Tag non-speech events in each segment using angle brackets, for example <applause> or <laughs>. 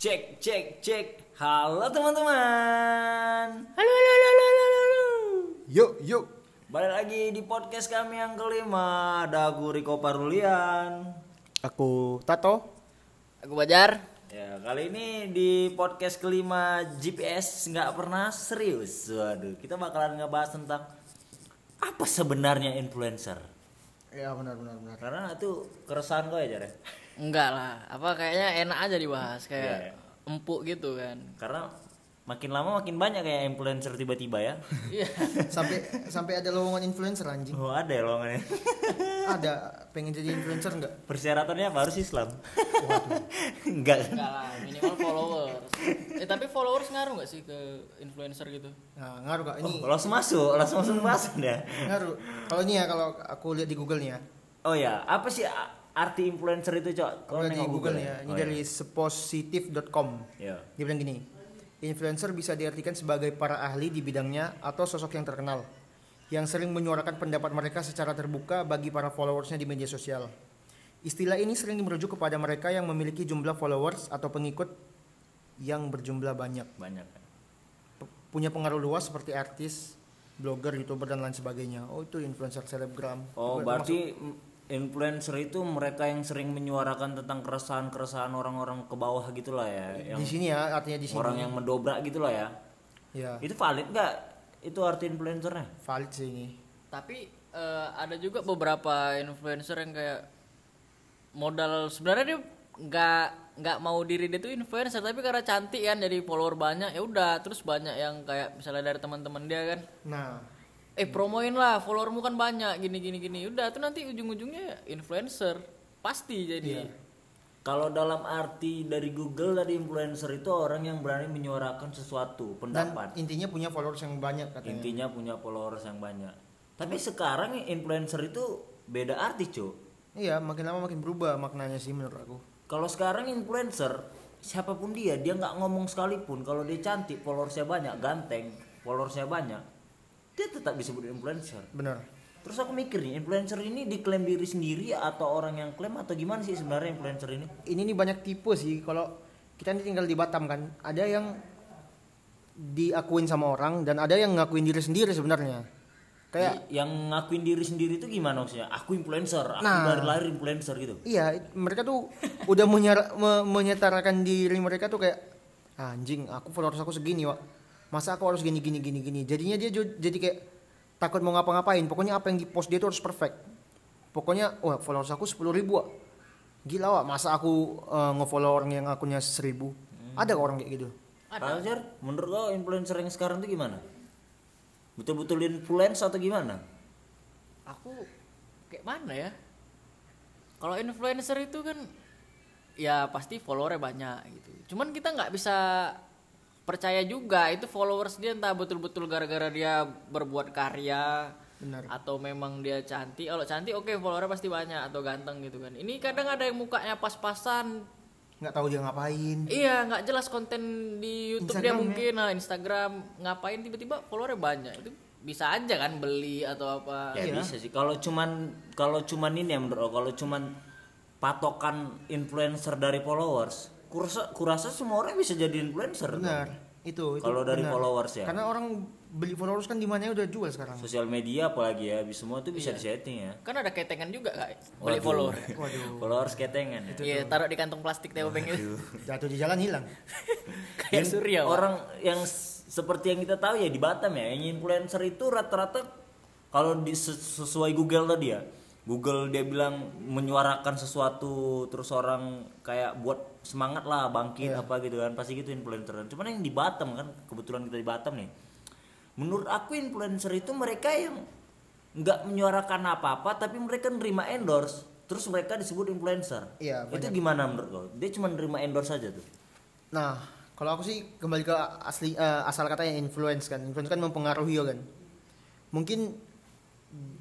Cek, cek, cek. Halo teman-teman. Halo, halo, halo, halo, halo, halo. Yuk, yuk. Balik lagi di podcast kami yang kelima. Ada aku Riko Parulian. Aku Tato. Aku Bajar. Ya, kali ini di podcast kelima GPS nggak pernah serius. Waduh, kita bakalan ngebahas tentang apa sebenarnya influencer. Ya benar benar benar. Karena itu keresahan gue ya, Jar, ya. Enggak lah, apa kayaknya enak aja dibahas kayak iya. empuk gitu kan. Karena makin lama makin banyak kayak influencer tiba-tiba ya. Iya. <laughs> Sampai sampai ada lowongan influencer anjing. Oh, ada ya lowongannya. <laughs> Ada pengen jadi influencer enggak? Persyaratannya apa harus Islam? Enggak. <laughs> kan? Enggak lah, minimal followers. Eh tapi followers ngaruh nggak sih ke influencer gitu? Nah, ngaruh Kak. Ini Oh, langsung masuk, langsung masuk pembahasan ya. ngaruh. Kalau ini ya kalau aku lihat di Google nih ya. Oh ya, apa sih arti influencer itu, Cok? Lihat di nengok Google nih ya. Ini Oh, dari sepositif.com. Ya. Dia bilang gini, influencer bisa diartikan sebagai para ahli di bidangnya atau sosok yang terkenal yang sering menyuarakan pendapat mereka secara terbuka bagi para followersnya di media sosial. Istilah ini sering merujuk kepada mereka yang memiliki jumlah followers atau pengikut yang berjumlah banyak, Banyak. P- punya pengaruh luas seperti artis, blogger, youtuber dan lain sebagainya. Oh itu influencer selebgram. Oh, berarti influencer itu mereka yang sering menyuarakan tentang keresahan-keresahan orang-orang ke bawah gitulah ya, yang di sini ya artinya di sini. orang yang mendobrak gitulah ya. ya Itu valid nggak? Itu arti influencernya? valid sih ini. Tapi eh, ada juga beberapa influencer yang kayak modal sebenarnya dia nggak nggak mau diri dia tuh influencer tapi karena cantik kan jadi follower banyak ya udah terus banyak yang kayak misalnya dari teman-teman dia kan Nah, eh promoin lah followermu kan banyak gini gini gini udah tuh nanti ujung-ujungnya influencer pasti jadi Iya. Kalau dalam arti dari Google tadi influencer itu orang yang berani menyuarakan sesuatu dan pendapat. intinya punya followers yang banyak katanya. Intinya punya followers yang banyak. Tapi sekarang influencer itu beda arti, Cuk. Iya, makin lama makin berubah maknanya sih menurut aku. Kalau sekarang influencer siapa pun dia, dia nggak ngomong sekalipun kalau dia cantik, followersnya banyak, ganteng, followersnya banyak, dia tetap disebut influencer. Bener. Terus aku mikir nih, influencer ini diklaim diri sendiri atau orang yang klaim atau gimana sih sebenarnya influencer ini? Ini nih banyak tipe sih. Kalau kita ini tinggal di Batam kan, ada yang diakuin sama orang dan ada yang ngakuin diri sendiri sebenarnya. Kayak yang ngakuin diri sendiri itu gimana maksudnya? Aku influencer, aku Nah. dari lahir influencer gitu. iya, mereka tuh udah menyara, me- menyetarakan diri mereka tuh kayak "Ah, anjing, aku followers aku segini, Wak. Masa aku harus gini gini gini gini. Jadinya dia jadi kayak takut mau ngapa-ngapain. Pokoknya apa yang di post dia tuh harus perfect. Pokoknya, wah followers aku 10 ribu, Wak. Gila, Wak. Masa aku eh, nge-follow orang yang akunnya 1000? Ada kok orang kayak gitu? Kalau Jar, menurut kau influencer yang sekarang itu gimana? Betul-betul influence atau gimana? aku kayak mana ya kalau influencer itu kan ya pasti followernya banyak gitu cuman kita nggak bisa percaya juga itu followers dia entah betul-betul gara-gara dia berbuat karya Benar. atau memang dia cantik kalau cantik oke followernya pasti banyak atau ganteng gitu kan ini kadang ada yang mukanya pas-pasan Nggak tahu dia ngapain. iya nggak jelas konten di YouTube dia Instagram ya? mungkin nah Instagram ngapain tiba-tiba followernya banyak itu bisa aja kan beli atau apa Ya Iya. bisa sih. Kalau cuman kalau cuman ini ya menurut aku, kalau cuman patokan influencer dari followers, kurasa kurasa semua orang bisa jadi influencer. Benar. Itu, itu Kalau dari benar. followers ya. Karena orang beli followers kan di mana udah jual sekarang. Sosial media apalagi ya, bisa semua itu bisa disetting ya. kan ada ketengan juga kak beli Waduh. follower <laughs> Waduh. Followers ketengan ya. Iya, taruh di kantong plastik teh bank itu. <laughs> Jatuh di jalan hilang. <laughs> Kayak Surya. Orang yang s- seperti yang kita tahu ya di Batam ya, yang influencer itu rata-rata kalau di sesuai Google tadi ya. Google dia bilang menyuarakan sesuatu terus orang kayak buat semangat lah bangkit Iya. apa gitu kan. Pasti gitu influencer. Cuman yang di Batam kan kebetulan kita di Batam nih. Menurut aku influencer itu mereka yang nggak menyuarakan apa-apa tapi mereka nerima endorse terus mereka disebut influencer. Iya, itu gimana menurut kau? Dia cuma nerima endorse aja tuh? Nah, kalau aku sih kembali ke asli eh, asal katanya influence kan. Influence kan mempengaruhi kan. Mungkin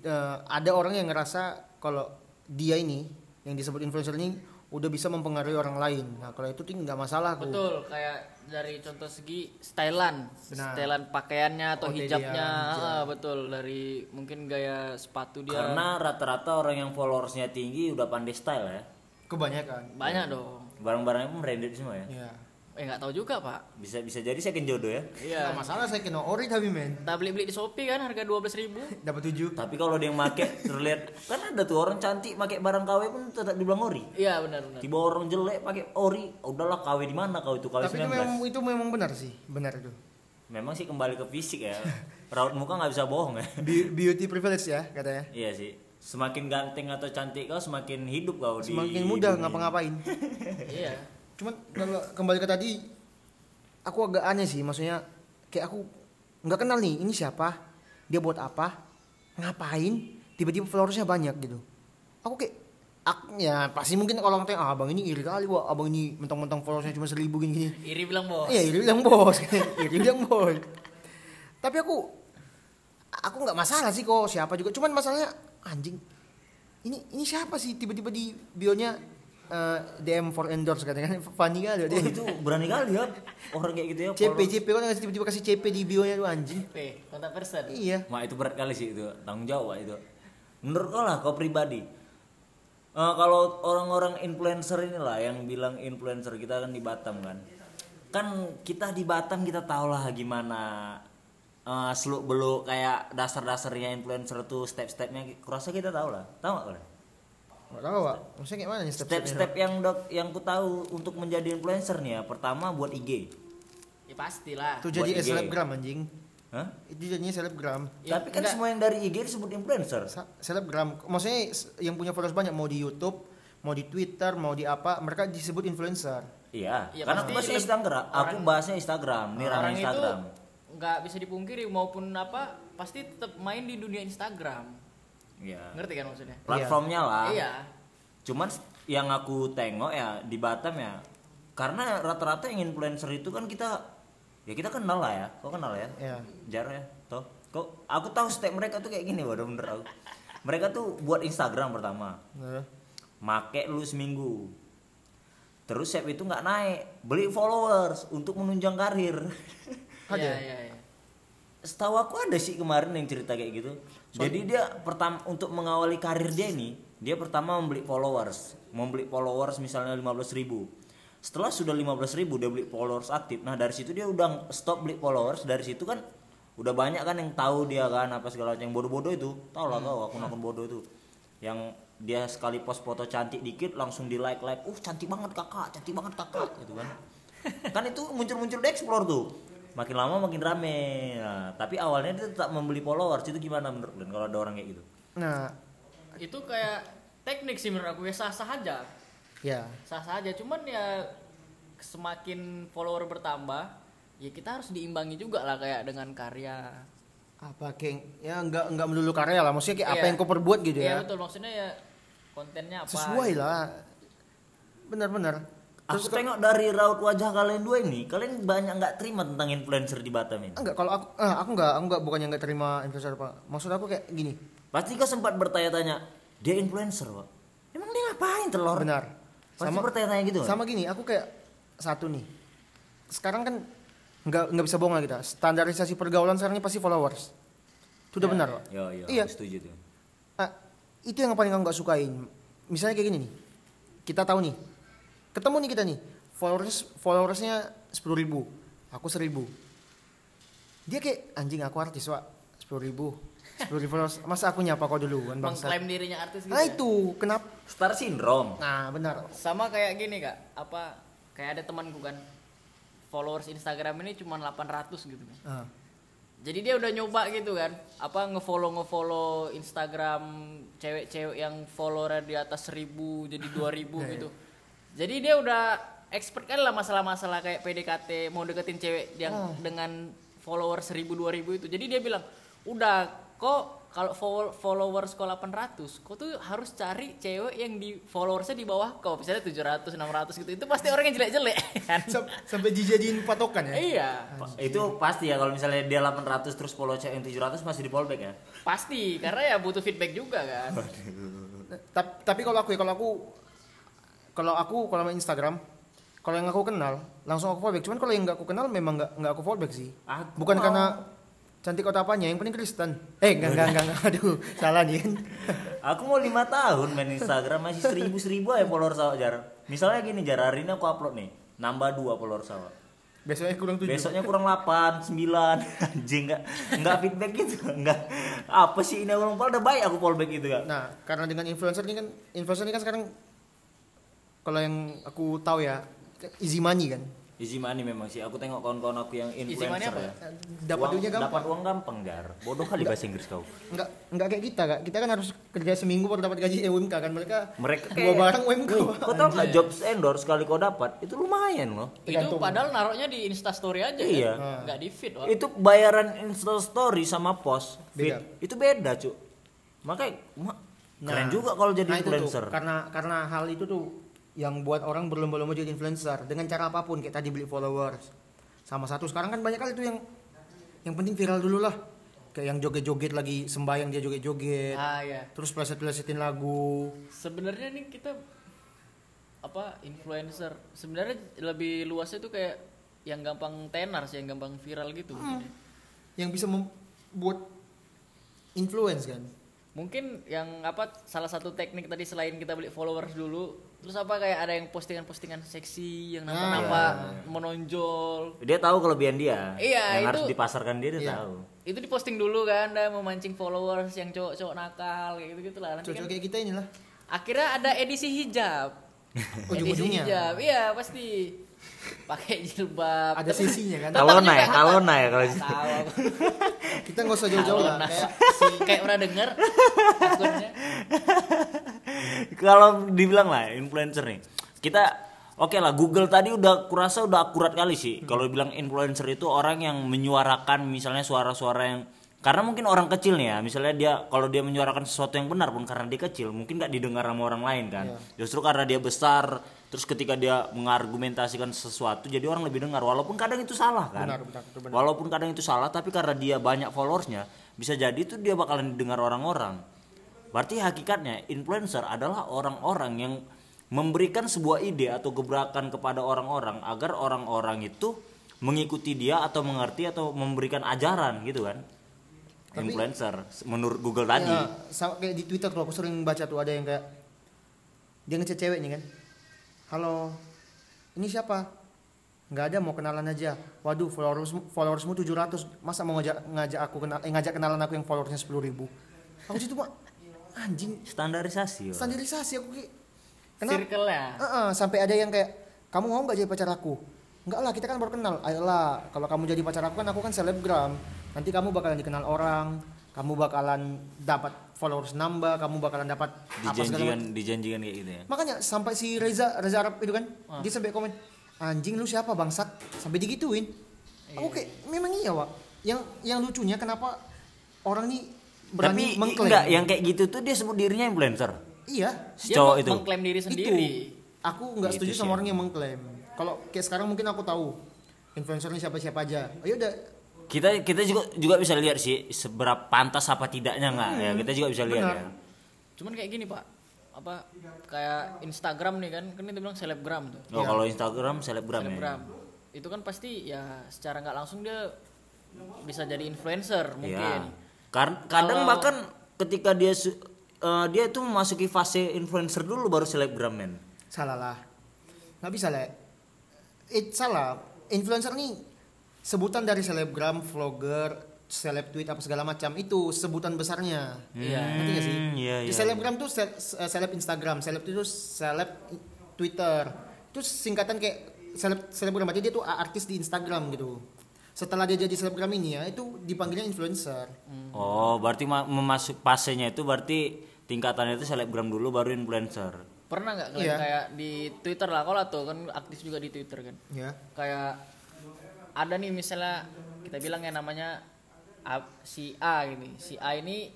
eh, ada orang yang ngerasa kalau dia ini yang disebut influencer ini udah bisa mempengaruhi orang lain. Nah, kalau itu tuh nggak masalah aku. Betul, kayak dari contoh segi stylean, Benar. stylean pakaiannya atau Oh, hijabnya, hijab. ah, betul dari mungkin gaya sepatu dia Karena rata-rata orang yang followersnya tinggi udah pandai style ya. Kebanyakan. banyak dong. Barang-barangnya pun branded semua ya. Ya. Eh nggak tahu juga pak. Bisa bisa jadi second jodoh ya. Iya. Nggak masalah saya kena ori tapi men. Kita beli beli di Shopee kan harga dua ribu. Dapat tujuh. Tapi kalau dia yang make terlihat kan ada tuh orang cantik pakai barang KW pun tetap dibilang ori. Iya benar benar. Tiba orang jelek pakai ori, udahlah KW di mana kau itu KW Tapi itu 19. memang itu memang benar sih, benar itu. Memang sih kembali ke fisik ya. Raut muka nggak bisa bohong ya. Be- Beauty privilege ya katanya. Iya sih. Semakin ganteng atau cantik kau semakin hidup kau di Semakin mudah dunia. ngapa-ngapain. Iya. Cuman kalau kembali ke tadi, aku agak aneh sih, maksudnya kayak aku nggak kenal nih, ini siapa, dia buat apa, ngapain, tiba-tiba followersnya banyak gitu. Aku kayak, ak, ya pasti mungkin kalau orang tanya, ah, abang ini iri kali, wah, abang ini mentang-mentang followersnya cuma seribu gini-gini. Iri bilang bos. Iya, iri bilang bos, <laughs> iri bilang bos. Tapi aku, aku nggak masalah sih kok siapa juga, cuman masalahnya anjing. Ini ini siapa sih tiba-tiba di bionya eh, DM for endorse katanya kan <laughs> funny kali Oh, dia. itu berani kali ya orang kayak gitu ya. CP followers. CP kan ngasih tiba-tiba kasih CP di bionya tuh anjing. P, kontak person. Iya. Wah itu berat kali sih itu tanggung jawab itu. Menurut kau lah kau pribadi. Eh, kalau orang-orang influencer inilah yang bilang influencer kita kan di Batam kan. Kan kita di Batam kita tahu lah gimana eh seluk beluk kayak dasar-dasarnya influencer tuh step-stepnya kurasa kita tahu lah. Tahu nggak kalian? Enggak tahu, Pak. Maksudnya kayak mana nih? Step-step yang dok yang ku tahu untuk menjadi influencer nih ya. Pertama buat IG. Ya pastilah. Itu jadi IG. selebgram anjing. Hah? Itu jadinya selebgram. Ya, Tapi kan enggak. semua yang dari IG disebut influencer. Selebgram. Maksudnya yang punya followers banyak mau di YouTube, mau di Twitter, mau di apa, mereka disebut influencer. Iya, Ya, karena aku bahasnya Instagram. Aku orang- bahasnya Instagram, nih Orang itu Instagram. nggak bisa dipungkiri maupun apa pasti tetap main di dunia Instagram. Iya. Ngerti kan maksudnya? Platformnya lah. Iya. Cuman yang aku tengok ya di Batam ya, karena rata-rata yang influencer itu kan kita ya kita kenal lah ya. Kau kenal ya? Iya. Jar ya, toh. Kok aku tahu step mereka tuh kayak gini, waduh bener aku. Mereka tuh buat Instagram pertama, Nah, make lu seminggu. Terus step itu nggak naik, beli followers untuk menunjang karir. Ada? Iya, iya, iya. Setahu aku ada sih kemarin yang cerita kayak gitu. Jadi dia pertama untuk mengawali karir dia ini, dia pertama membeli followers, membeli followers misalnya 15.000 ribu. Setelah sudah 15.000 ribu dia beli followers aktif. Nah dari situ dia udah stop beli followers. Dari situ kan udah banyak kan yang tahu dia kan apa segala macam yang bodoh-bodoh itu. Tahu lah kau akun-akun bodoh itu. Yang dia sekali post foto cantik dikit langsung di like like, uh cantik banget kakak, cantik banget kakak gitu kan. <laughs> kan itu muncul-muncul di explore tuh makin lama makin rame nah, tapi awalnya dia tetap membeli followers itu gimana menurut kalian kalau ada orang kayak gitu Nah, Itu kayak teknik sih menurut aku ya sah-sah aja. ya. Sah-sah aja cuman ya semakin follower bertambah ya kita harus diimbangi juga lah kayak dengan karya. Apa kayak ya enggak enggak melulu karya lah, maksudnya kayak apa Iya. yang kau perbuat gitu Iya ya. betul maksudnya ya kontennya apa. Sesuai lah. Benar-benar. Aku tengok dari raut wajah kalian dua ini kalian banyak nggak terima tentang influencer di Batam ini Enggak, kalau aku ah, aku enggak, aku enggak bukannya enggak terima influencer Pak. Maksud aku kayak gini. pasti kau sempat bertanya-tanya dia influencer pak emang dia ngapain telur Benar. pasti Sama bertanya-tanya gitu sama gini, aku kayak satu nih. Sekarang kan enggak enggak bisa bohong lah kita. Standarisasi pergaulan sekarang ini pasti followers. Itu udah Ya, benar, Pak. yo yo Iya. setuju tuh Ah, itu yang paling aku nggak sukain. Misalnya kayak gini nih, kita tahu nih, ketemu nih kita nih, followers followersnya sepuluh ribu, aku seribu. Dia kayak anjing aku artis wa sepuluh ribu, sepuluh ribu followers. Masa aku nyapa kau dulu kan bangsa. Mengklaim dirinya artis gitu. Nah ya. itu kenapa? star syndrome Nah benar. Sama kayak gini kak, apa kayak ada temanku kan followers Instagram ini cuma 800 gitu kan. Ah, Jadi dia udah nyoba gitu kan, apa ngefollow ngefollow Instagram cewek-cewek yang followernya di atas 1000 jadi 2000 <laughs> gitu. Jadi dia udah expert kan lah masalah-masalah kayak PDKT mau deketin cewek yang Ah. dengan follower 1000 2000 itu. Jadi dia bilang, "Udah kok kalau fol- followers kau 800, kau tuh harus cari cewek yang di followersnya di bawah kau, misalnya 700 600 gitu. Itu pasti orang yang jelek-jelek <laughs> kan." Sam- sampai dijadiin patokan ya? iya. Pa- itu pasti ya kalau misalnya dia 800 terus follow cewek yang 700 masih di fallback ya Pasti, karena ya butuh feedback juga kan. Tapi, tapi kalau aku ya kalau aku kalau aku kalau main Instagram kalau yang aku kenal langsung aku fallback. Cuman kalau yang nggak aku kenal memang nggak nggak aku fallback sih. Aku Bukan mau. karena cantik atau apanya, yang penting Kristen. Eh enggak enggak enggak, enggak. aduh salah nih. Aku mau lima tahun main Instagram masih seribu seribu aja follower sama jar. Misalnya gini jar hari ini aku upload nih. nambah dua followers awak Besoknya kurang tujuh. besoknya kurang 8, 9 <laughs> anjing nggak nggak feedback gitu nggak apa sih ini orang udah baik aku fallback gitu kan Nah, karena dengan influencer ini kan influencer ini kan sekarang kalau yang aku tahu ya easy money kan. easy money memang sih aku tengok kawan-kawan aku yang money influencer apa? ya Dapat Uang- duitnya gampang. dapat uang gampang jar bodoh kali bahasa Inggris kau Enggak enggak kayak kita kak. Kita kan harus kerja seminggu baru dapat gaji UMK kan mereka. mereka dua barang UMK. Nih, kau tau nggak jobs endorse sekali kau dapat itu lumayan loh Itu padahal naruhnya di Instastory aja Iya. kan. Nggak di feed, Wak. itu bayaran Insta story sama post feed Beda. itu beda cu makanya ma- keren juga kalau jadi nah itu tuh, influencer karena karena hal itu tuh yang buat orang berlomba-lomba jadi influencer dengan cara apa pun kayak tadi beli followers. Sama satu sekarang kan banyak kali tuh yang yang penting viral dulu lah. Kayak yang joget-joget lagi sembayang dia joget-joget. Ah ya. Terus pleset-plesetin lagu. Sebenarnya nih kita apa influencer sebenarnya lebih luasnya tuh kayak yang gampang tenar sih, yang gampang viral gitu. ya. yang bisa membuat influence kan. Mungkin yang apa salah satu teknik tadi selain kita beli followers dulu, terus apa kayak ada yang postingan-postingan seksi yang nampak-nampak menonjol. dia tahu kelebihan dia Iya, yang harus itu- dipasarkan dia dia Iya. tahu Itu diposting dulu kan, ada memancing followers yang cowok-cowok nakal kayak gitu-gitu lah. Nanti Cocok kan kayak kita inilah. akhirnya ada edisi hijab. Ujung-ujungnya. hijab, iya pasti. Pakai jilbab. Ada sisinya kan. Juga- ya, kalona ya kalau. Kita nggak usah jauh-jauh lah. Kayak kayak pernah denger kalau dibilang lah influencer nih kita oke lah Google tadi udah kurasa udah akurat kali sih kalau bilang influencer itu orang yang menyuarakan misalnya suara-suara yang karena mungkin orang kecil nih ya misalnya dia kalau dia menyuarakan sesuatu yang benar pun karena dia kecil mungkin nggak didengar sama orang lain kan. Justru karena dia besar terus ketika dia mengargumentasikan sesuatu jadi orang lebih dengar. Walaupun kadang itu salah kan. Benar, benar, benar. walaupun kadang itu salah tapi karena dia banyak followersnya bisa jadi itu dia bakalan didengar orang-orang. Berarti hakikatnya influencer adalah orang-orang yang memberikan sebuah ide atau gebrakan kepada orang-orang agar orang-orang itu mengikuti dia atau mengerti atau memberikan ajaran gitu kan influencer menurut Google tadi Ya, sama kayak di Twitter tuh aku sering baca tuh ada yang kayak dia ngechat cewek nih kan. Halo, ini siapa? Nggak ada mau kenalan aja. Waduh, followers followersmu 700. Masa mau ngajak ngajak aku kenal eh, ngajak kenalan aku yang followersnya 10.000 ribu Aku situ mah anjing standarisasi ya. standarisasi aku kayak kenapa? Circle-nya. Heeh, sampai ada yang kayak kamu mau nggak jadi pacar aku? Enggak lah, kita kan baru kenal. Ayolah, kalau kamu jadi pacar aku kan aku kan selebgram. Nanti kamu bakalan dikenal orang, kamu bakalan dapat followers nambah, kamu bakalan dapat apa segala dijanjikan macam. dijanjikan kayak gitu ya Makanya sampai si Reza Reza Arab itu kan, dia sampai komen, anjing lu siapa bangsat? Sampai digituin. Aku kayak memang iya, Wak. Yang yang lucunya kenapa orang nih tapi berani i- mengklaim? enggak yang kayak gitu tuh dia sebut dirinya influencer Iya, si Dia cowok itu mengklaim diri sendiri. itu aku nggak Gitu setuju sama ya. orang yang mengklaim kalau kayak sekarang mungkin aku tahu influencer ini siapa siapa aja oh udah kita kita juga juga bisa lihat sih seberapa pantas apa tidaknya nggak ya kita juga bisa lihat Benar. ya Cuman kayak gini, Pak. Apa kayak Instagram nih kan, kan itu bilang selebgram tuh. oh kalau Instagram selebgram, Selebgram. Itu kan pasti ya secara nggak langsung dia bisa jadi influencer ya mungkin. ya Kar- kadang Kalau- bahkan ketika dia eh, dia itu memasuki fase influencer dulu baru selebgram men salah lah nggak bisa lah it salah influencer nih sebutan dari selebgram vlogger seleb tweet apa segala macam itu sebutan besarnya. Iya. ngerti gak sih? Hmm, iya, Di iya, selebgram tuh sel- seleb Instagram seleb itu seleb Twitter. Itu singkatan kayak seleb selebgram berarti dia tuh artis di Instagram gitu. Setelah dia jadi selebgram ini ya itu dipanggilnya influencer. Oh berarti ma- memasuk fasenya itu berarti tingkatannya itu selebgram dulu baru influencer. Pernah nggak kalian Iya. kayak di Twitter lah, kalau tuh kan aktif juga di Twitter kan. ya Kayak ada nih misalnya kita bilang yang namanya si A gini. Si A ini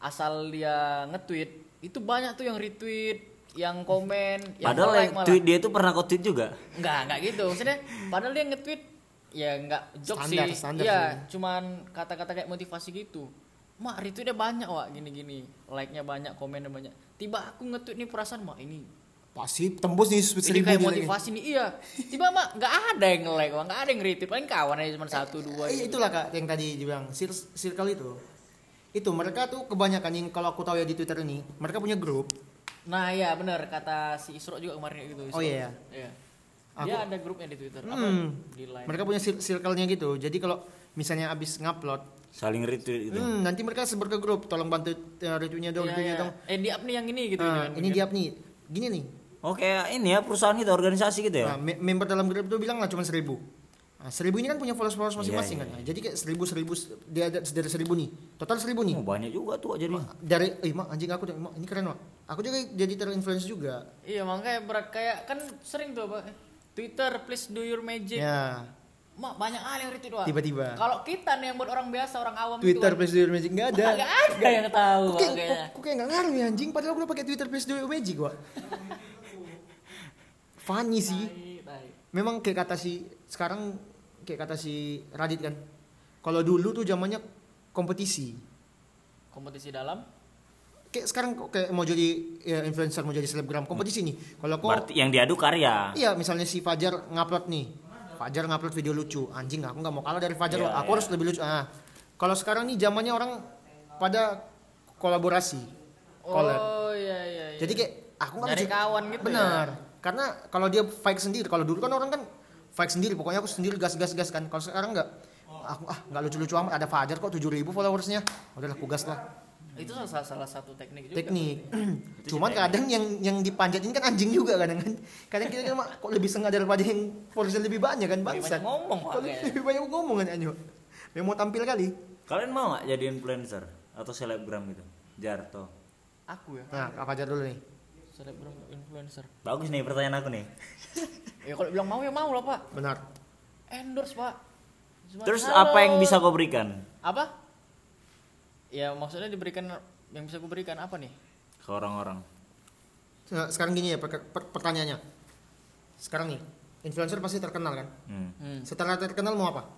asal dia nge-tweet itu banyak tuh yang retweet, yang komen, yang padahal like yang malah. tweet dia itu pernah kau tweet juga Enggak, enggak gitu. Maksudnya padahal dia nge-tweet ya enggak joke Standar, sih. standar Iya, sih. cuman kata-kata kayak motivasi gitu. Mak, retweetnya banyak, Wak, gini-gini. Like-nya banyak, komennya banyak. Tiba aku nge-tweet nih perasaan, Mak, ini pasti tembus nih ini seribu kayak motivasi nih, iya. Tiba, Mak, enggak ada yang nge-like, Wak, enggak ada yang retweet. Paling kawan aja cuma satu, dua Eh, gitu. itulah kak yang tadi dibilang cir- circle itu itu mereka tuh kebanyakan yang kalau aku tahu ya di twitter ini mereka punya grup Nah, iya bener kata si Isro juga kemarin gitu. Isro. Oh, iya. Iya. Dia ada grupnya di Twitter. Apa? Hmm. Di line. mereka punya cir- circle-nya gitu. Jadi kalau misalnya abis ngupload, saling retweet gitu hmm, nanti mereka sebar ke grup, tolong bantu uh, retweetnya dong, Iya, retweetnya iya. dong. Eh di up nih yang ini gitu. Kan. ini dia nih, gini nih. Oh kayak ini ya perusahaan itu organisasi gitu ya Nah, me- member dalam grup itu bilang lah cuma seribu. Nah, seribu ini kan punya followers followers masing-masing Iya, kan. Nah, jadi kayak seribu seribu dia ada dari seribu nih, total seribu nih. oh, banyak juga tuh jadi Dari, eh mak anjing aku, mak ini keren mak. Aku juga jadi terinfluence juga. Iya makanya berat kayak kan sering tuh apa Twitter please do your magic. Ya, Mak banyak hal yang retweet tiba-tiba. Kalau kita nih yang buat orang biasa orang awam Twitter itu please do your magic nggak ada. Gak ada yang tahu kayak, kok kayak nggak ngaruh ya anjing? Padahal aku udah pakai Twitter please do your magic gua. Funny sih. Tai, tai. Memang kayak kata si sekarang kayak kata si Radit kan. Kalau dulu tuh zamannya kompetisi. Kompetisi dalam Kayak sekarang kok kayak mau jadi ya, influencer, mau jadi selebgram kompetisi nih. Kalau kok berarti yang diadu karya Iya, misalnya si Fajar ngupload nih. Fajar ngupload video lucu. Anjing, aku nggak mau kalah dari Fajar. Loh. aku iya. harus lebih lucu. Ah. Kalau sekarang nih zamannya orang pada kolaborasi. Oh iya iya. iya. Jadi kayak aku nggak bisa- kawan gitu Benar. Karena kalau dia fight sendiri, kalau dulu kan orang kan fight sendiri. Pokoknya aku sendiri gas gas gas kan. Kalau sekarang nggak. Aku ah nggak lucu-lucu amat. Ada Fajar kok 7000 followersnya. Udahlah aku gas lah. itu salah, salah satu teknik juga. Teknik. <clears throat> Cuman kadang yang yang dipanjatin kan anjing juga kadang kan. Kadang kita kan "Mak, kok lebih sengaja daripada yang followersnya lebih banyak kan Lebih bangsa. banyak ngomong Kalau makanya. lebih banyak ngomong kan anjo. Yang mau tampil kali. kalian mau nggak jadi influencer atau selebgram gitu Jarto Aku ya. Nah, apa aja dulu nih. Selebgram influencer. bagus nih pertanyaan aku nih <laughs> Ya kalau bilang mau ya mau lah pak. Benar. Endorse pak. Cuma, terus "Halo." apa yang bisa kau berikan Apa? Ya maksudnya diberikan yang bisa aku berikan apa nih? ke orang-orang Nah, sekarang gini ya per- per- pertanyaannya. Sekarang nih, influencer pasti terkenal kan? hmm. Hmm. Setelah terkenal mau apa?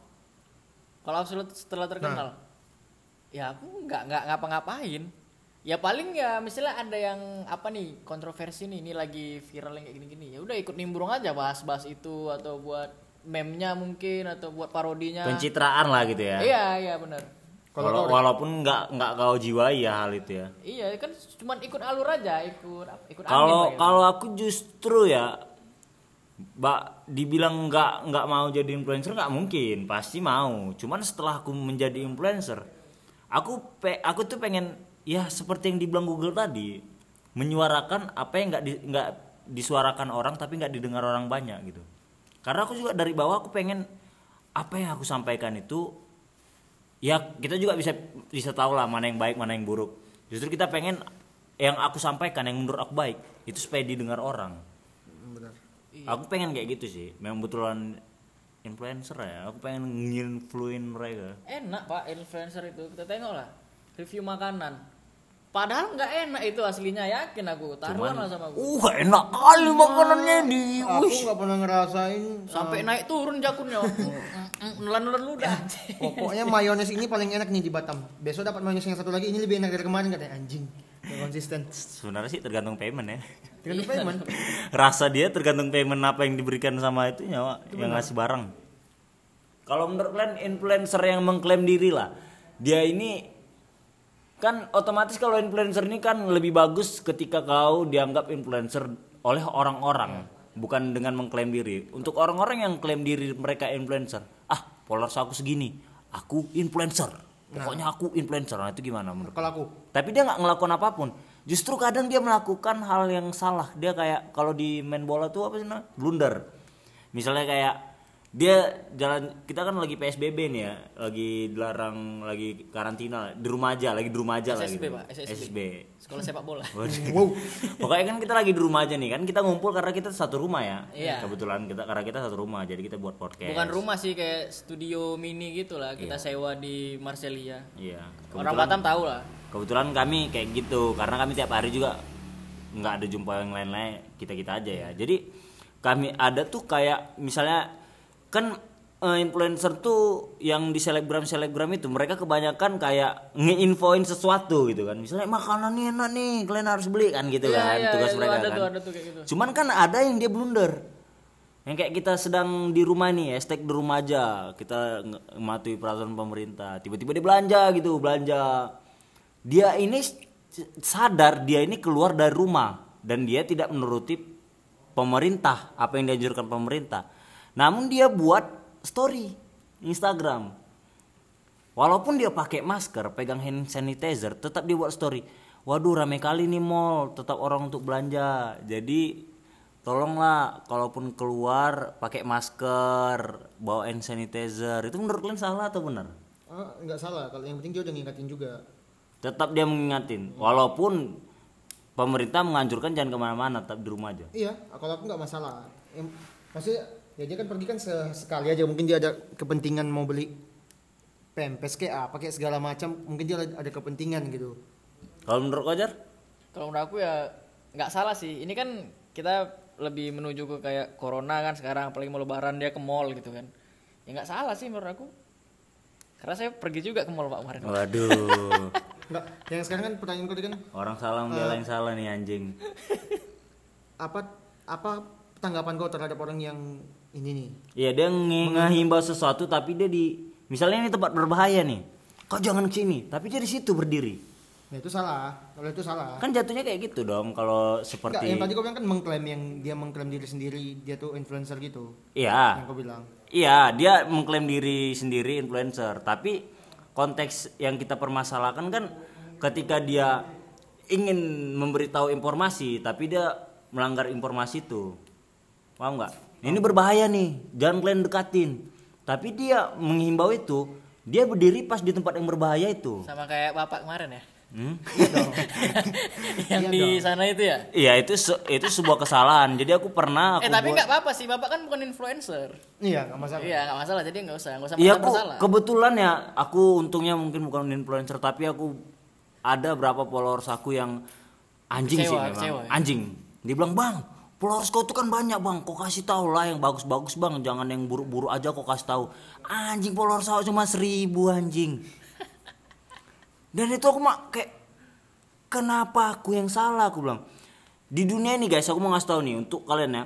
Kalau setelah, setelah terkenal, ya aku nggak nggak ngapa-ngapain. Ya paling ya misalnya ada yang apa nih kontroversi nih, ini lagi viral yang kayak gini-gini. Ya udah ikut nimbrung aja bahas-bahas itu atau buat meme-nya mungkin atau buat parodinya. pencitraan lah gitu ya Iya iya benar. Kalau walaupun nggak nggak kau jiwai ya hal itu ya Iya kan cuman ikut alur aja, ikut apa, ikut angin kalau gitu. kalau aku justru ya Mbak dibilang nggak nggak mau jadi influencer nggak mungkin pasti mau cuman setelah aku menjadi influencer aku pe, aku tuh pengen ya seperti yang dibilang Google tadi menyuarakan apa yang nggak di, nggak disuarakan orang tapi nggak didengar orang banyak gitu. Karena aku juga dari bawah aku pengen apa yang aku sampaikan itu ya kita juga bisa bisa tahu lah mana yang baik mana yang buruk. Justru kita pengen yang aku sampaikan yang menurut aku baik itu supaya didengar orang. Benar. aku pengen kayak gitu sih. Memang betulan influencer ya aku pengen nginfluin mereka. Enak pak influencer itu. Kita tengok lah review makanan. Padahal nggak enak itu aslinya yakin aku taruhan lah sama aku. uh enak kali makanannya di Aku nggak pernah ngerasain Sampai naik turun jakunnya. Nelan-nelan ludah. Pokoknya mayones ini paling enak nih di Batam. Besok dapat mayones yang satu lagi ini lebih enak dari kemarin katanya anjing. Konsisten. sebenarnya sih tergantung payment ya Dengan payment. <laughs> rasa dia tergantung payment apa yang diberikan sama itu nyawa yang ngasih barang kalau menurut kalian influencer yang mengklaim diri lah dia ini kan otomatis kalau influencer ini kan lebih bagus ketika kau dianggap influencer oleh orang-orang bukan dengan mengklaim diri. Untuk orang-orang yang klaim diri mereka influencer ah followers aku segini aku influencer. Pokoknya aku influencer. Nah itu gimana menurut Kalau aku. Tapi dia nggak ngelakuin apa pun. Justru kadang dia melakukan hal yang salah. Dia kayak kalau di main bola tuh apa sih namanya? Blunder. Misalnya kayak dia jalan kita kan lagi psbb nih ya lagi dilarang lagi karantina di rumah aja lagi di rumah aja lah SSB, gitu Pak, SSB. SSB. Sekolah sepak bola. <laughs> Wow. pokoknya kan kita lagi di rumah aja nih kan kita ngumpul karena kita satu rumah ya Iya. kebetulan kita karena kita satu rumah jadi kita buat podcast Bukan rumah sih kayak studio mini gitu lah kita sewa di Marselia. iya Orang Kebetulan- Batam tahu lah. kebetulan kami kayak gitu karena kami tiap hari juga nggak ada jumpa yang lain-lain kita kita aja ya jadi kami ada tuh kayak misalnya kan eh, influencer tuh yang di selebgram selebgram itu mereka kebanyakan kayak ngeinfoin sesuatu gitu kan. Misalnya makanan nih enak nih kalian harus beli kan gitu Iya, kan iya, tugas iya, mereka ada kan. tuh, ada tuh kayak gitu. cuman kan ada yang dia blunder. Yang kayak kita sedang di rumah nih hashtag di rumah aja kita mematuhi peraturan pemerintah. Tiba-tiba dia belanja gitu belanja. Dia ini sadar dia ini keluar dari rumah. Dan dia tidak menuruti pemerintah apa yang dianjurkan pemerintah namun dia buat story Instagram. Walaupun dia pakai masker pegang hand sanitizer tetap dia buat story. Waduh rame kali nih mall tetap orang untuk belanja. Jadi tolonglah kalaupun keluar pakai masker bawa hand sanitizer. Itu menurut kalian salah atau benar? Ah, nggak salah. Kalau yang penting dia udah ngingetin juga. Tetap dia mengingatin. Walaupun pemerintah menganjurkan jangan ke mana-mana tetap di rumah aja. Iya kalau aku nggak masalah. Maksudnya ya dia kan pergi kan se- sekali aja. Mungkin dia ada kepentingan mau beli pempes kayak apa kayak segala macam. Mungkin dia ada kepentingan gitu. Kalau menurut Kojar Kalau menurut aku ya nggak salah sih. Ini kan kita lebih menuju ke kayak corona kan sekarang, apalagi mau lebaran dia ke mall gitu kan. Ya nggak salah sih menurut aku. Karena saya pergi juga ke mall pak kemarin. waduh. <laughs> Nggak yang sekarang kan pertanyaan tadi kan? Orang salah membelain salah nih anjing. <laughs> Apa apa tanggapan kau terhadap orang yang ini nih. Iya dia nge- ngehimbau sesuatu tapi dia di misalnya ini tempat berbahaya nih. Kau jangan ke sini? Tapi dia di situ berdiri. Nah itu salah. Kalau itu salah. Kan jatuhnya kayak gitu dong kalau seperti yang tadi kau bilang kan mengklaim yang dia mengklaim diri sendiri dia tuh influencer gitu. Iya. Yang kau bilang. Iya, dia mengklaim diri sendiri influencer, tapi konteks yang kita permasalahkan kan ketika dia ingin memberitahu informasi tapi dia melanggar informasi itu. Paham nggak? Ini berbahaya nih, jangan kalian dekatin. Tapi dia menghimbau itu, dia berdiri pas di tempat yang berbahaya itu. Sama kayak bapak kemarin ya. Hmm? <laughs> yang Iya di dong. sana itu ya. Iya, itu se- itu sebuah kesalahan. Jadi aku pernah aku eh tapi buat- nggak apa-apa sih, bapak kan bukan influencer. iya nggak masalah Iya nggak masalah, jadi nggak usah, nggak usah Iya aku bersalah. kebetulan ya aku untungnya mungkin bukan influencer tapi aku ada berapa followers aku yang anjing sih Kecewa, memang kecewa ya? anjing dia bilang bang followers kau tuh kan banyak bang. Kau kasih tahu lah yang bagus-bagus bang. Jangan yang buruk-buruk aja kau kasih tahu. Anjing followers aku cuma seribu anjing. Dan itu aku mak kayak kenapa aku yang salah? Aku bilang di dunia ini guys aku mau ngasih tahu nih untuk kalian ya.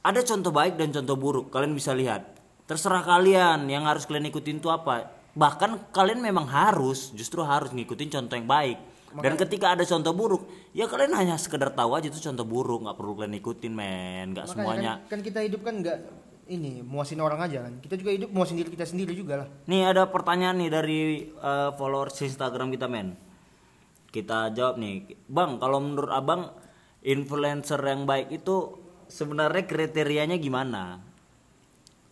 Ada contoh baik dan contoh buruk. Kalian bisa lihat. Terserah kalian yang harus kalian ikutin itu apa. Bahkan kalian memang harus justru harus ngikutin contoh yang baik dan ketika ada contoh buruk ya kalian hanya sekedar tahu aja itu contoh buruk nggak perlu kalian ikutin men nggak semuanya kan, kan kita hidup kan nggak ini muasin orang aja kan kita juga hidup muasin diri kita sendiri juga lah Nih ada pertanyaan nih dari eh, followers Instagram kita men. Kita jawab nih, bang. Kalau menurut abang influencer yang baik itu sebenarnya kriterianya gimana?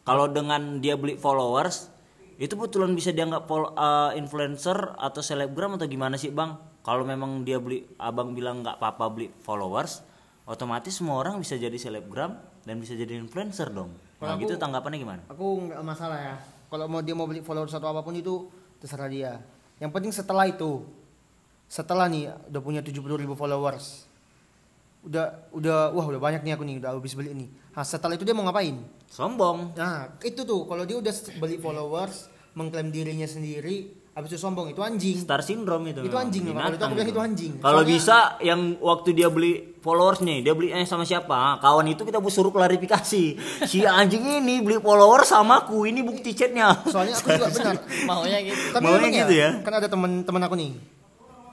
Kalau dengan dia beli followers, itu betulan bisa dianggap eh, influencer atau selebgram atau gimana sih bang? Kalau memang dia beli, abang bilang nggak apa-apa beli followers, otomatis semua orang bisa jadi selebgram dan bisa jadi influencer dong. Nah Kalau gitu aku- tanggapannya gimana? aku nggak masalah ya kalau mau dia mau beli followers atau apa pun itu terserah dia yang penting setelah itu setelah nih udah punya 70 ribu followers udah udah wah udah banyak nih aku nih udah habis beli nih nah, setelah itu dia mau ngapain Sombong. nah itu tuh kalau dia udah beli followers mengklaim dirinya sendiri habis itu sombong itu anjing Star syndrome itu. Itu memang. anjing, kalau itu aku bilang itu anjing. Kalau Soalnya- bisa yang waktu dia beli followers nih, dia belinya sama siapa? Kawan itu kita suruh klarifikasi. Si anjing ini beli follower sama aku, ini bukti chatnya. soalnya aku juga <laughs> benar Maunya gitu. Tapi Maunya memang gitu ya? Kan ada teman-teman aku nih.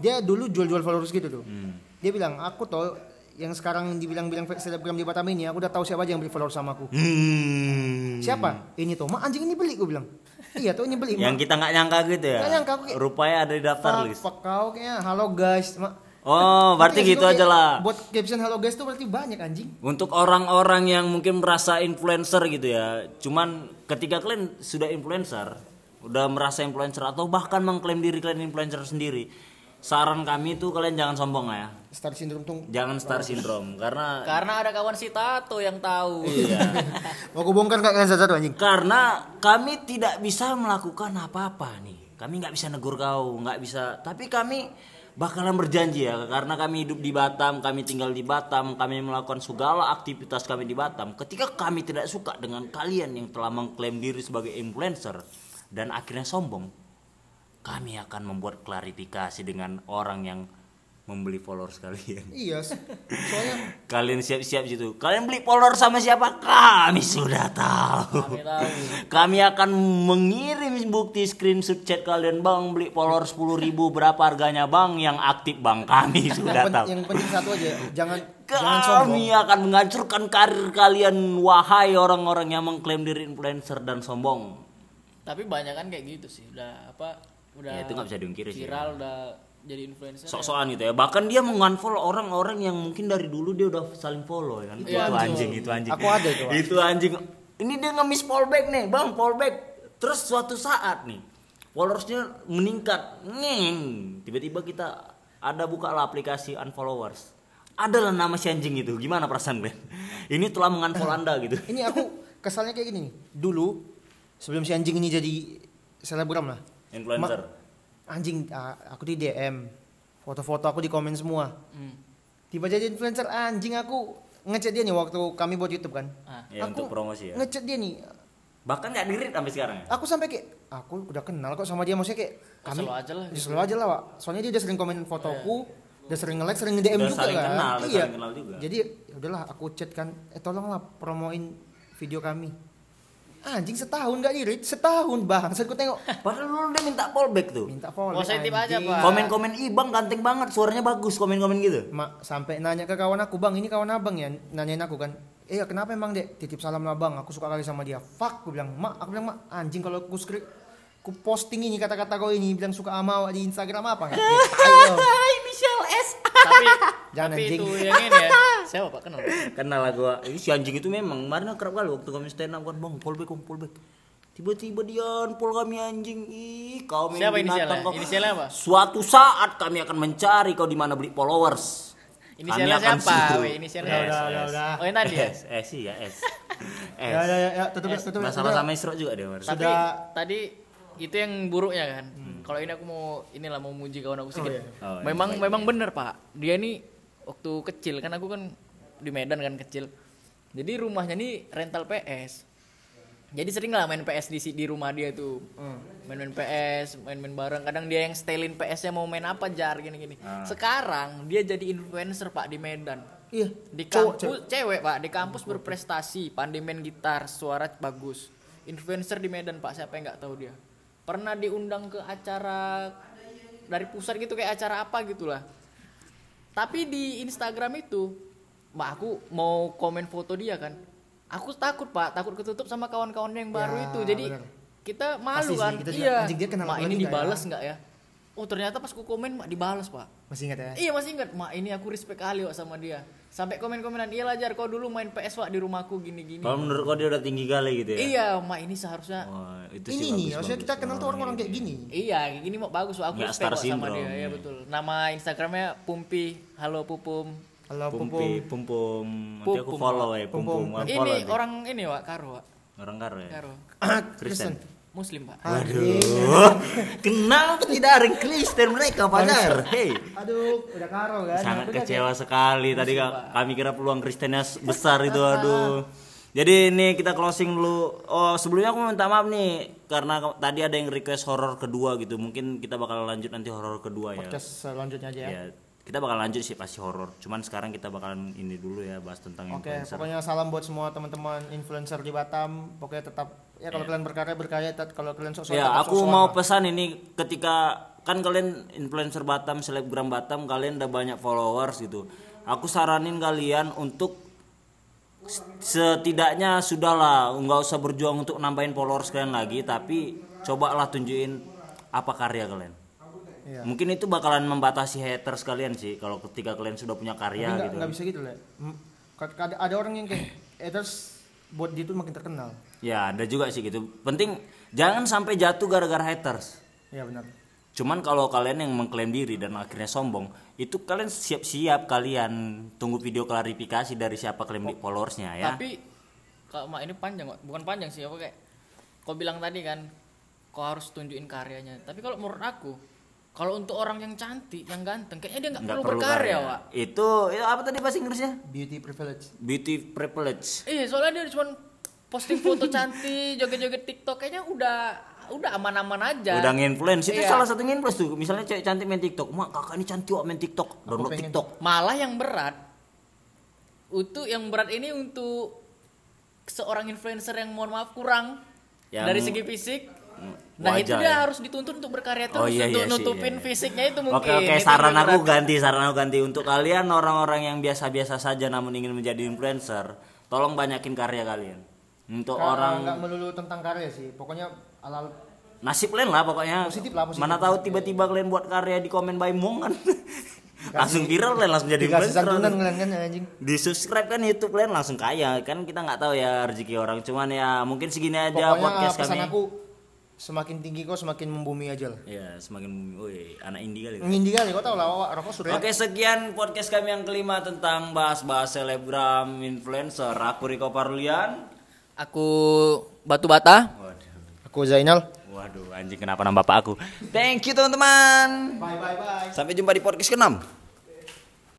Dia dulu jual-jual followers gitu tuh. Hmm. Dia bilang, "Aku tau yang sekarang dibilang-bilang selebgram di Batam ini, aku udah tahu siapa aja yang beli followers sama aku." Hmm. Siapa? Ini tuh. Mak anjing ini beli gue bilang. Iya tuh ini beli. Yang kita nggak nyangka gitu ya. Nggak nyangka, aku kayak- Rupanya ada di daftar fuck, list. fuck kau kayaknya. Halo guys. Mak. Oh, berarti gitu aja lah. Buat caption halo guys tuh berarti banyak anjing. Untuk orang-orang yang mungkin merasa influencer gitu ya. Cuman ketika kalian sudah influencer, udah merasa influencer atau bahkan mengklaim diri kalian influencer sendiri, saran kami tuh kalian jangan sombong ya. Star syndrome tuh. Jangan star syndrome karena Karena ada kawan si Tato yang tahu. iya. <laughs> Mau gue bongkar nggak kalian satu anjing? karena kami tidak bisa melakukan apa-apa nih. Kami nggak bisa negur kau, nggak bisa. Tapi kami bakalan berjanji ya karena kami hidup di Batam, kami tinggal di Batam, kami melakukan segala aktivitas kami di Batam. Ketika kami tidak suka dengan kalian yang telah mengklaim diri sebagai influencer dan akhirnya sombong, kami akan membuat klarifikasi dengan orang yang membeli followers kalian. Iya, soalnya Kalian siap-siap situ. Kalian beli followers sama siapa? Kami sudah tahu. Kami tahu. Kami akan mengirim bukti screenshot chat kalian bang beli followers 10.000 ribu berapa harganya bang yang aktif bang kami sudah tahu. yang penting satu aja, jangan jangan sombong. Kami akan menghancurkan karir kalian wahai orang-orang yang mengklaim diri influencer dan sombong. Tapi banyak kan kayak gitu sih. Udah apa? Udah Ya, itu nggak bisa diungkiri sih. viral udah jadi influencer. Sok-sokan gitu ya. Bahkan dia mengunfollow orang-orang yang mungkin dari dulu dia udah saling follow ya kan. Itu, Iya, anjing, itu anjing. Aku ada itu. Itu anjing. Ini dia ngemis fallback nih, Bang, fallback. Terus suatu saat nih followersnya meningkat. Ngeng. Tiba-tiba kita ada buka lah aplikasi unfollowers. Adalah nama si anjing itu. Gimana perasaan kalian? Ini telah mengunfollow Anda gitu. Ini aku kesalnya kayak gini nih. Dulu sebelum si anjing ini jadi selebgram lah. Influencer. Ma- anjing aku di DM. Foto-foto aku di komen semua. Hmm. Tiba jadi influencer anjing aku ngechat dia nih waktu kami buat YouTube kan. Ah. Ya, untuk promosi ya. Ngechat dia nih. Bahkan nggak dirit sampai sekarang ya. Aku sampai kayak aku udah kenal kok sama dia maksudnya kayak kami Selalu aja lah Ya, gitu. selalu aja lah, Wak. Soalnya dia udah sering komen fotoku, udah sering nge-like, sering nge-DM Udah juga saling kan. kenal, udah iya. saling kenal juga. Jadi ya udahlah aku chat kan, eh tolonglah promoin video kami. Anjing setahun gak dirit, setahun bang. Saya tengok <laughs> Padahal dulu dia minta fallback tuh. minta follow. Positif aja, anjing. Pak. Komen-komen ih bang ganteng banget, suaranya bagus, komen-komen gitu. Mak sampai nanya ke kawan aku, bang ini kawan abang ya, nanyain aku kan. Eh kenapa emang dek? Titip salam lah bang, aku suka kali sama dia. Fuck, aku bilang, mak, aku bilang mak, anjing kalau aku skrip, aku posting ini kata-kata kau ini, bilang suka sama awak di Instagram apa nggak? Dia tai <laughs> kau. Inisial S. tapi <laughs> Jangan tapi anjing. itu yang ini ya. <laughs> Siapa Pak kenal? Kenal lah gua. Ini si anjing itu memang kemarin kerap kali waktu kami stand up kan bang, fallback, bang, fallback. Tiba-tiba dia unfollow kami anjing. Ih, kau main Siapa binatang, inisialnya? kau. Inisialnya apa? Suatu saat kami akan mencari kau di mana beli followers. Inisialnya Kami akan siapa? Weh, inisialnya S, Udah, udah, S. udah. Oh yang tadi ya? S, S sih ya S. <laughs> S. Ya, ya, ya, ya, tutup, Eh, tutup. Masalah sama Isro juga dia. Mar. Tapi tadi itu yang buruknya kan. Kalau ini aku mau inilah mau muji kawan aku sedikit. iya. Oh, iya. memang memang bener Pak. Dia nih waktu kecil kan aku kan di Medan kan kecil. Jadi rumahnya nih rental PS. Jadi sering lah main PS di di rumah dia tuh. Hmm. Main-main PS, main-main bareng. Kadang dia yang setelin PS-nya mau main apa jar gini-gini. Ah. Sekarang dia jadi influencer Pak di Medan. Iya. Di kampus cewek. Pak, di kampus berprestasi, pandai main gitar, suara bagus. Influencer di Medan Pak, siapa yang nggak tahu dia. Pernah diundang ke acara dari pusat gitu kayak acara apa gitulah. Tapi di Instagram itu, Mbak aku mau komen foto dia kan. Aku takut Pak, takut ketutup sama kawan-kawannya yang baru Ya, itu. Jadi bener. kita malu Pasti sih, kan. kita iya. dia kenal Mak ini lagi nggak dibales ya? nggak ya? Oh ternyata pas aku komen Mak dibales Pak. Masih ingat ya? Iya masih ingat, mak ini aku respect kali Wak sama dia. Sampai komen-komenan, iya lah Jar, kau dulu main PS Wak di rumahku gini-gini. Kalau menurut kau dia udah tinggi kali gitu ya? Iya, mak ini seharusnya. Wah, itu Ini sih nih, bagus, maksudnya bagus. kita kenal tuh orang-orang kayak gini. Iya, kayak gini mau bagus Wak. Aku respect star sama dia. Iya iya. betul. Nama Instagramnya Pumpi. Halo Pupum. Halo Pumpi, pumpum. Nanti aku follow ya, Pumpum. ini orang ini Wak, Karo Wak. orang karo ya. Karo. Kristen. Muslim Pak. Waduh, <laughs> kenapa tidak ada Kristen mereka padahal? Hei, Aduh, udah karo kan? sangat Udah, kecewa sekali tadi Kak. kami kira peluang Kristennya besar itu aduh. Jadi ini kita closing dulu. Oh sebelumnya aku minta maaf nih karena tadi ada yang request horor kedua gitu. Mungkin kita bakal lanjut nanti horor kedua ya. Podcast selanjutnya aja ya. Ya, kita bakal lanjut sih pasti horor. Cuman sekarang kita bakalan ini dulu ya bahas tentang Oke, influencer. pokoknya salam buat semua teman-teman influencer di Batam. Pokoknya tetap ya kalau kalian berkarya berkarya, tet- kalau kalian sok Ya, aku mau pesan ini ketika kan kalian influencer Batam, selebgram Batam, kalian udah banyak followers gitu. Aku saranin kalian untuk setidaknya sudahlah nggak usah berjuang untuk nambahin followers kalian lagi, tapi cobalah tunjukin apa karya kalian. Iya. Mungkin itu bakalan membatasi haters kalian sih kalau ketika kalian sudah punya karya nggak gitu. nggak bisa gitu lah. Ada, ada orang yang kayak <clears throat> terus buat dia tuh makin terkenal. Ya, ada juga sih gitu. Penting jangan sampai jatuh gara-gara haters. Iya benar. Cuman kalau kalian yang mengklaim diri dan akhirnya sombong, itu kalian siap-siap kalian tunggu video klarifikasi dari siapa klaim di followersnya ya. Tapi kalau mak ini panjang bukan panjang sih apa kayak kau bilang tadi kan kau harus tunjukin karyanya. Tapi kalau menurut aku kalau untuk orang yang cantik, yang ganteng, kayaknya dia nggak Nggak perlu, berkarya, Wak. Itu itu apa tadi bahasa Inggrisnya? Beauty privilege. Beauty privilege. Iya, soalnya dia cuma posting foto cantik, <laughs> joget-joget TikTok kayaknya udah udah aman-aman aja udah nginfluence itu Iya. salah satu nginfluence tuh misalnya cewek cantik main TikTok mak kakak ini cantik wak main TikTok download. TikTok malah yang berat untuk yang berat ini untuk seorang influencer yang mohon maaf kurang Yang- dari segi fisik nah itu dia ya. harus dituntut untuk berkarya terus Oh, iya, untuk iya nutupin iya, iya. fisiknya itu mungkin. Oke oke Itu saran aku berat. ganti saran aku ganti. Untuk kalian orang-orang yang biasa-biasa saja namun ingin menjadi influencer tolong banyakin karya kalian. Untuk Karena orang nggak melulu tentang karya sih. Pokoknya alal nasib kalian lah pokoknya. Positif lah, positif. mana tahu tiba-tiba kalian buat karya di komen by Mong <laughs> kan. Langsung viral kalian langsung jadi influencer. santunan kalian kan anjing. Di subscribe kan YouTube kalian langsung kaya. Kan kita nggak tahu ya rezeki orang. Cuman ya mungkin segini aja pokoknya podcast pesan kami aku semakin tinggi kok semakin membumi aja lah. Ya semakin woi anak indie kali ngindi kali kau tau lah Wak, rokok surya Oke sekian podcast kami yang kelima tentang bahas-bahas selebgram influencer. Aku Riko Parlian. Aku batu bata. Waduh. Aku Zainal. Waduh anjing kenapa nama bapak aku? Thank you teman-teman. Bye bye bye. Sampai jumpa di podcast ke-6